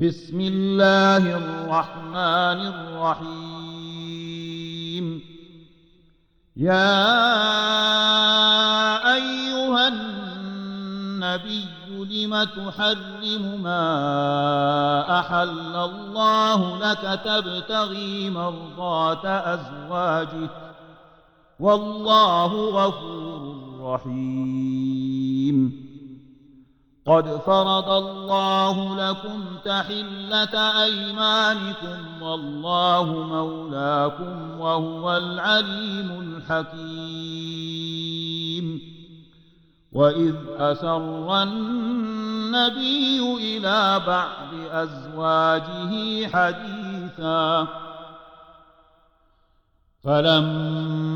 بسم الله الرحمن الرحيم. يا أيها النبي لم تحرم ما أحل الله لك تبتغي مرضات أزواجه والله غفور رحيم. قد فرض الله لكم تحلة أيمانكم والله مولاكم وهو العليم الحكيم وإذ أسر النبي إلى بعض أزواجه حديثا فلما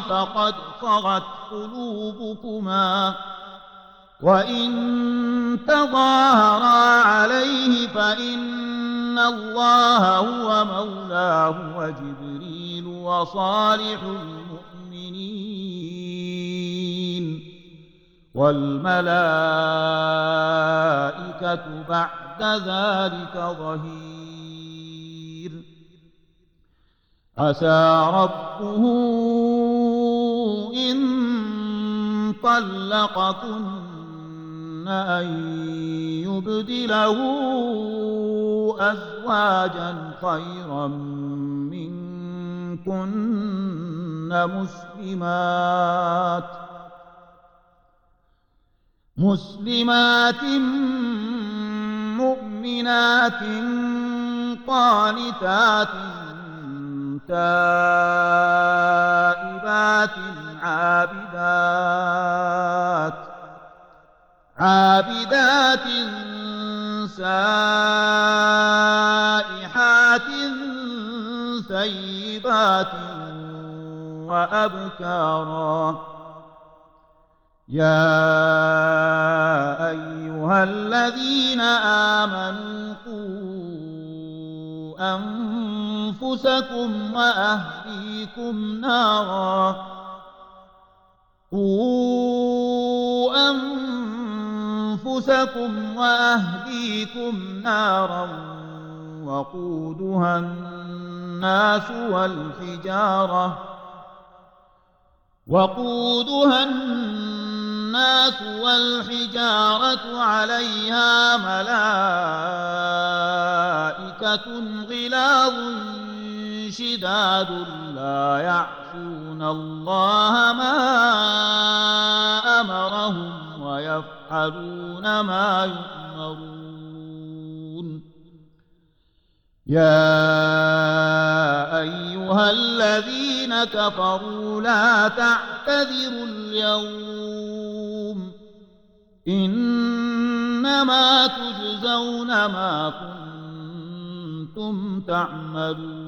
فقد صغت قلوبكما وإن تظاهرا عليه فإن الله هو مولاه وجبريل وصالح المؤمنين والملائكة بعد ذلك ظهير. عسى ربه إن طلقكن أن يبدله أزواجا خيرا منكن مسلمات مسلمات مؤمنات قانتات تائبات عابدات عابدات سائحات ثيبات وأبكارا. يا أيها الذين آمنوا قوا أنفسكم وأهليكم نارا. قوا أنفسكم وأهليكم نارا وقودها الناس والحجارة وقودها الناس والحجارة عليها ملائكة غلاظ شداد لا يعصون الله ما أمرهم ويفعلون ما يؤمرون. يا أيها الذين كفروا لا تعتذروا اليوم. إنما تجزون ما كنتم تعملون.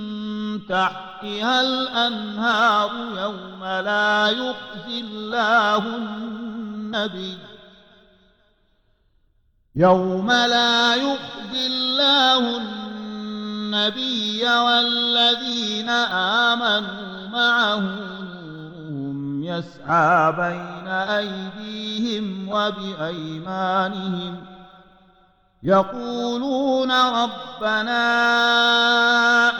تحتها الأنهار يوم لا يخزي الله النبي. يوم لا يخزي الله النبي والذين آمنوا معه يسعى بين أيديهم وبأيمانهم. يقولون ربنا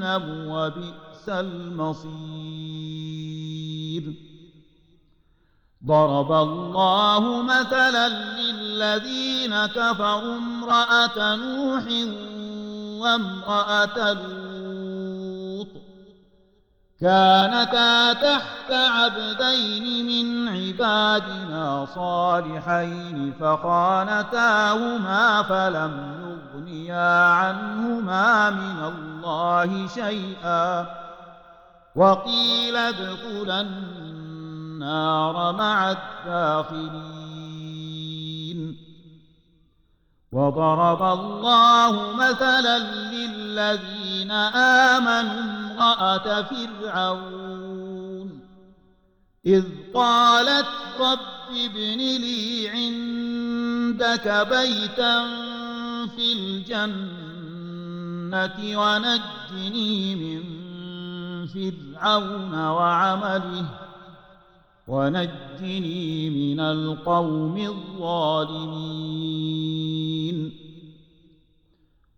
جهنم وبئس المصير. ضرب الله مثلا للذين كفروا امرأة نوح وامرأة لوط كانتا تحت عبدين من عبادنا صالحين فخانتاهما فلم يغنيا عنهما من الله شيئا. وقيل ادخلا النار مع الداخلين. وضرب الله مثلا للذين آمنوا امرأة فرعون. إذ قالت رب ابن لي عندك بيتا في الجنة ونجني من فرعون وعمله ونجني من القوم الظالمين.